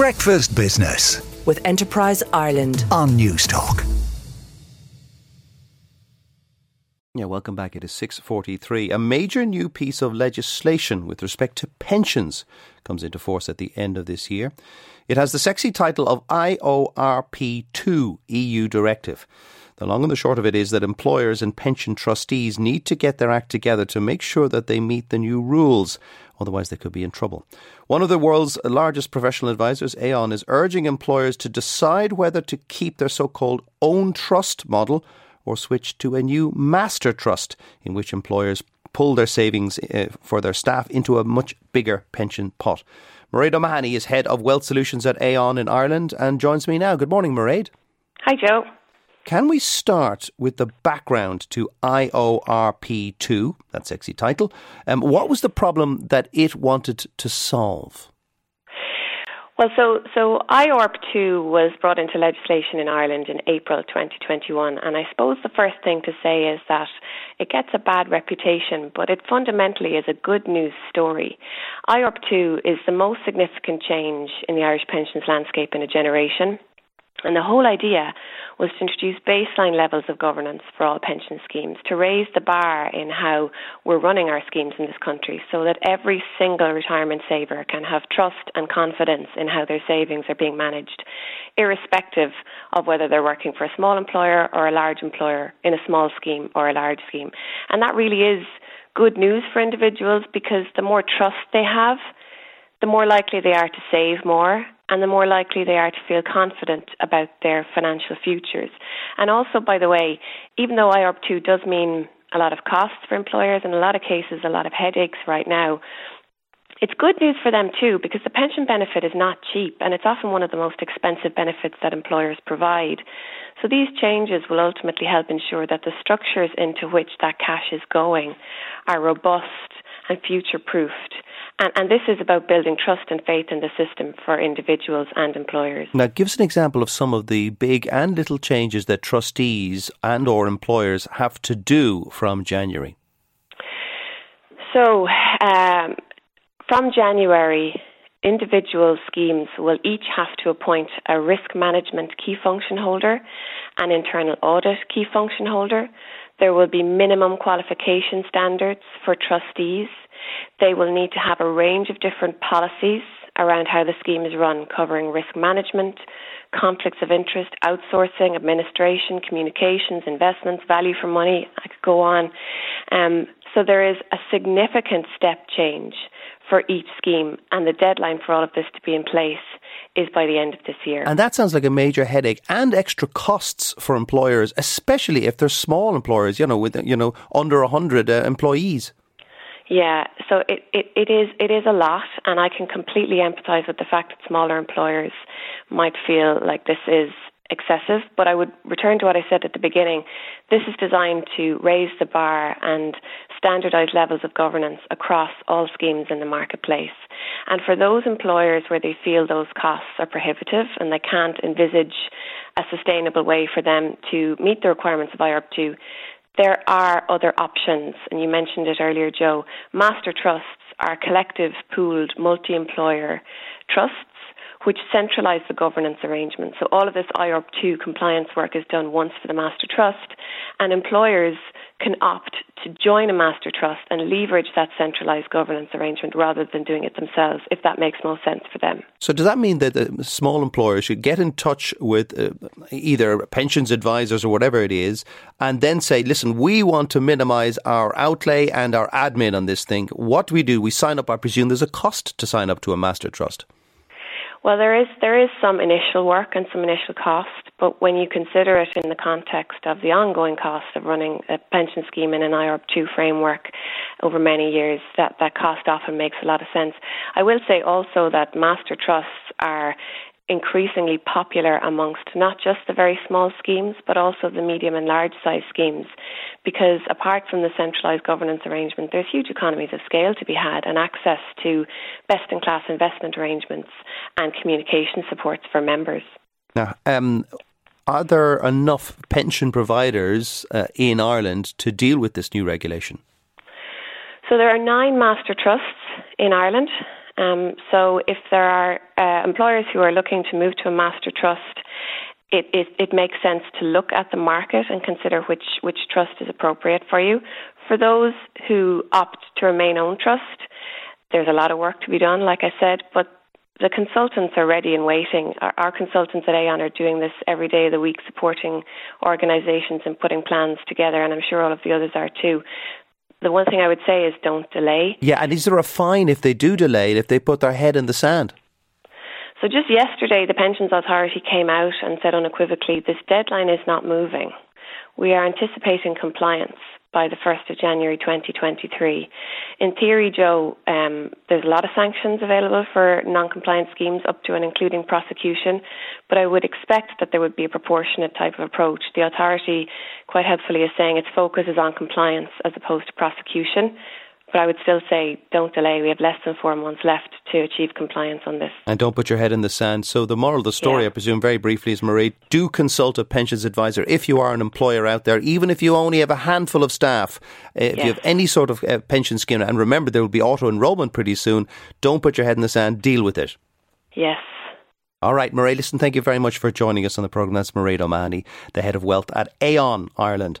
Breakfast Business with Enterprise Ireland. on Newstalk. Yeah, welcome back. It is 6:43. A major new piece of legislation with respect to pensions comes into force at the end of this year. It has the sexy title of IORP2 EU Directive. The long and the short of it is that employers and pension trustees need to get their act together to make sure that they meet the new rules. Otherwise, they could be in trouble. One of the world's largest professional advisors, Aon, is urging employers to decide whether to keep their so called own trust model or switch to a new master trust in which employers pull their savings uh, for their staff into a much bigger pension pot. Mairead O'Mahony is head of Wealth Solutions at Aon in Ireland and joins me now. Good morning, Mairead. Hi, Joe. Can we start with the background to IORP2, that sexy title? Um, what was the problem that it wanted to solve? Well, so so IORP2 was brought into legislation in Ireland in April 2021, and I suppose the first thing to say is that it gets a bad reputation, but it fundamentally is a good news story. IORP2 is the most significant change in the Irish pensions landscape in a generation. And the whole idea was to introduce baseline levels of governance for all pension schemes, to raise the bar in how we're running our schemes in this country so that every single retirement saver can have trust and confidence in how their savings are being managed, irrespective of whether they're working for a small employer or a large employer in a small scheme or a large scheme. And that really is good news for individuals because the more trust they have, the more likely they are to save more and the more likely they are to feel confident about their financial futures. And also, by the way, even though IORP2 does mean a lot of costs for employers, in a lot of cases, a lot of headaches right now, it's good news for them too because the pension benefit is not cheap and it's often one of the most expensive benefits that employers provide. So these changes will ultimately help ensure that the structures into which that cash is going are robust and future proofed. And, and this is about building trust and faith in the system for individuals and employers. Now, give us an example of some of the big and little changes that trustees and or employers have to do from January. So, um, from January, individual schemes will each have to appoint a risk management key function holder, an internal audit key function holder. There will be minimum qualification standards for trustees. They will need to have a range of different policies around how the scheme is run, covering risk management, conflicts of interest, outsourcing, administration, communications, investments, value for money. I could go on. Um, so there is a significant step change for each scheme, and the deadline for all of this to be in place is by the end of this year. And that sounds like a major headache and extra costs for employers, especially if they're small employers, you know, with you know under 100 uh, employees. Yeah, so it, it, it is it is a lot, and I can completely empathise with the fact that smaller employers might feel like this is excessive. But I would return to what I said at the beginning. This is designed to raise the bar and standardise levels of governance across all schemes in the marketplace. And for those employers where they feel those costs are prohibitive and they can't envisage a sustainable way for them to meet the requirements of IORP2, there are other options, and you mentioned it earlier, Joe. Master trusts are collective, pooled, multi employer trusts which centralise the governance arrangement. So all of this IORP2 compliance work is done once for the master trust, and employers can opt to join a master trust and leverage that centralised governance arrangement rather than doing it themselves, if that makes most sense for them. So does that mean that uh, small employers should get in touch with uh, either pensions advisors or whatever it is, and then say, "Listen, we want to minimise our outlay and our admin on this thing. What do we do? We sign up. I presume there's a cost to sign up to a master trust." Well, there is there is some initial work and some initial cost, but when you consider it in the context of the ongoing cost of running a pension scheme in an IORP2 framework over many years, that, that cost often makes a lot of sense. I will say also that master trusts are increasingly popular amongst not just the very small schemes, but also the medium and large size schemes. Because apart from the centralised governance arrangement, there's huge economies of scale to be had and access to best in class investment arrangements and communication supports for members. Now, um, are there enough pension providers uh, in Ireland to deal with this new regulation? So there are nine master trusts in Ireland. Um, so if there are uh, employers who are looking to move to a master trust, it, it, it, makes sense to look at the market and consider which, which trust is appropriate for you. For those who opt to remain own trust, there's a lot of work to be done, like I said, but the consultants are ready and waiting. Our, our, consultants at Aon are doing this every day of the week, supporting organisations and putting plans together, and I'm sure all of the others are too. The one thing I would say is don't delay. Yeah, and is there a fine if they do delay, if they put their head in the sand? So just yesterday, the Pensions Authority came out and said unequivocally this deadline is not moving. We are anticipating compliance by the 1st of January 2023. In theory, Joe, um, there's a lot of sanctions available for non compliant schemes up to and including prosecution, but I would expect that there would be a proportionate type of approach. The authority, quite helpfully, is saying its focus is on compliance as opposed to prosecution. But I would still say don't delay. We have less than four months left to achieve compliance on this. And don't put your head in the sand. So, the moral of the story, yeah. I presume, very briefly, is Mairead, do consult a pensions advisor if you are an employer out there, even if you only have a handful of staff. Uh, if yes. you have any sort of uh, pension scheme, and remember there will be auto enrolment pretty soon, don't put your head in the sand, deal with it. Yes. All right, Mairead, listen, thank you very much for joining us on the programme. That's Mairead O'Mahony, the head of wealth at Aon Ireland.